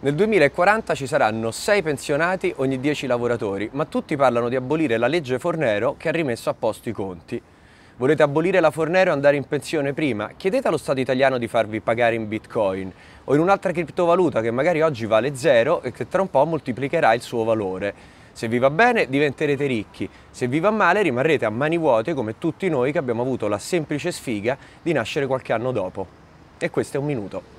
Nel 2040 ci saranno 6 pensionati ogni 10 lavoratori, ma tutti parlano di abolire la legge Fornero che ha rimesso a posto i conti. Volete abolire la Fornero e andare in pensione prima? Chiedete allo Stato italiano di farvi pagare in bitcoin o in un'altra criptovaluta che magari oggi vale zero e che tra un po' moltiplicherà il suo valore. Se vi va bene diventerete ricchi, se vi va male rimarrete a mani vuote come tutti noi che abbiamo avuto la semplice sfiga di nascere qualche anno dopo. E questo è un minuto.